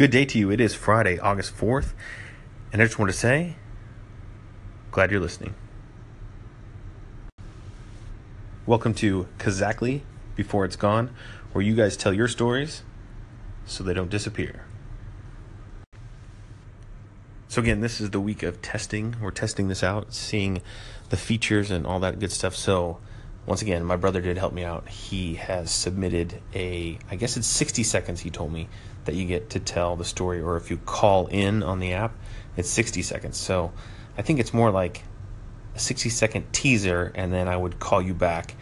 Good day to you. It is Friday, August 4th, and I just want to say, glad you're listening. Welcome to Kazakli Before It's Gone, where you guys tell your stories so they don't disappear. So, again, this is the week of testing. We're testing this out, seeing the features and all that good stuff. So, once again, my brother did help me out. He has submitted a, I guess it's 60 seconds, he told me, that you get to tell the story. Or if you call in on the app, it's 60 seconds. So I think it's more like a 60 second teaser, and then I would call you back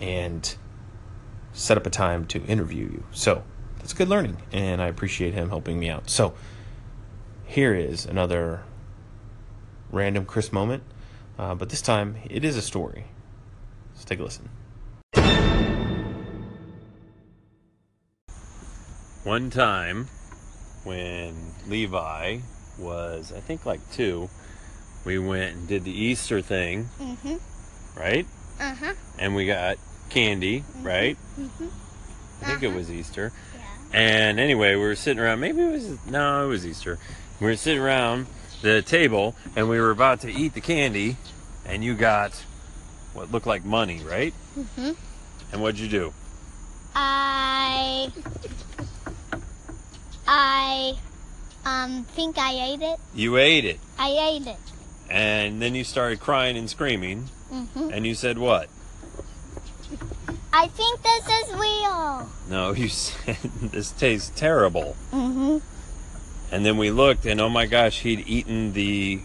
and set up a time to interview you. So that's good learning, and I appreciate him helping me out. So here is another random Chris moment, uh, but this time it is a story. Let's take a listen. One time when Levi was, I think, like two, we went and did the Easter thing, Mhm. right? Uh huh. And we got candy, right? Mhm. I think it Uh-huh. was Easter. Yeah. And anyway, we were sitting around. Maybe it was no, it was Easter. We were sitting around the table, and we were about to eat the candy, and you got what looked like money, right? Mhm. And what'd you do? I. I. Um. Think I ate it. You ate it, I ate it. and then you started crying and screaming, Mhm. and you said what? I think this is real. No, you said this tastes terrible. Mhm. And then we looked, and oh my gosh, he'd eaten the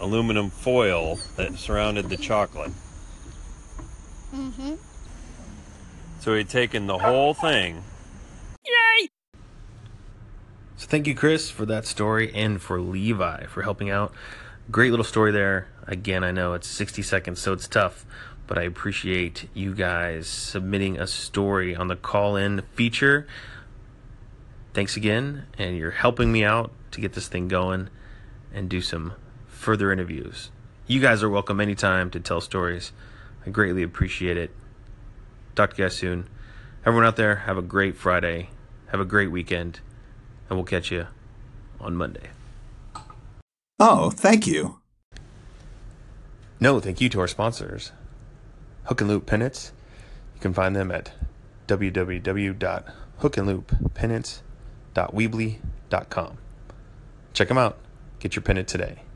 aluminum foil that surrounded the chocolate. Mhm. So he'd taken the whole thing. Yay! So thank you, Chris, for that story and for Levi for helping out. Great little story there. Again, I know it's 60 seconds, so it's tough, but I appreciate you guys submitting a story on the call in feature. Thanks again, and you're helping me out to get this thing going and do some further interviews. You guys are welcome anytime to tell stories. I greatly appreciate it. Talk to you guys soon. Everyone out there, have a great Friday. Have a great weekend. And we'll catch you on Monday. Oh, thank you. No, thank you to our sponsors. Hook and Loop Pennants. You can find them at www.hookandlooppennants.weebly.com. Check them out. Get your pennant today.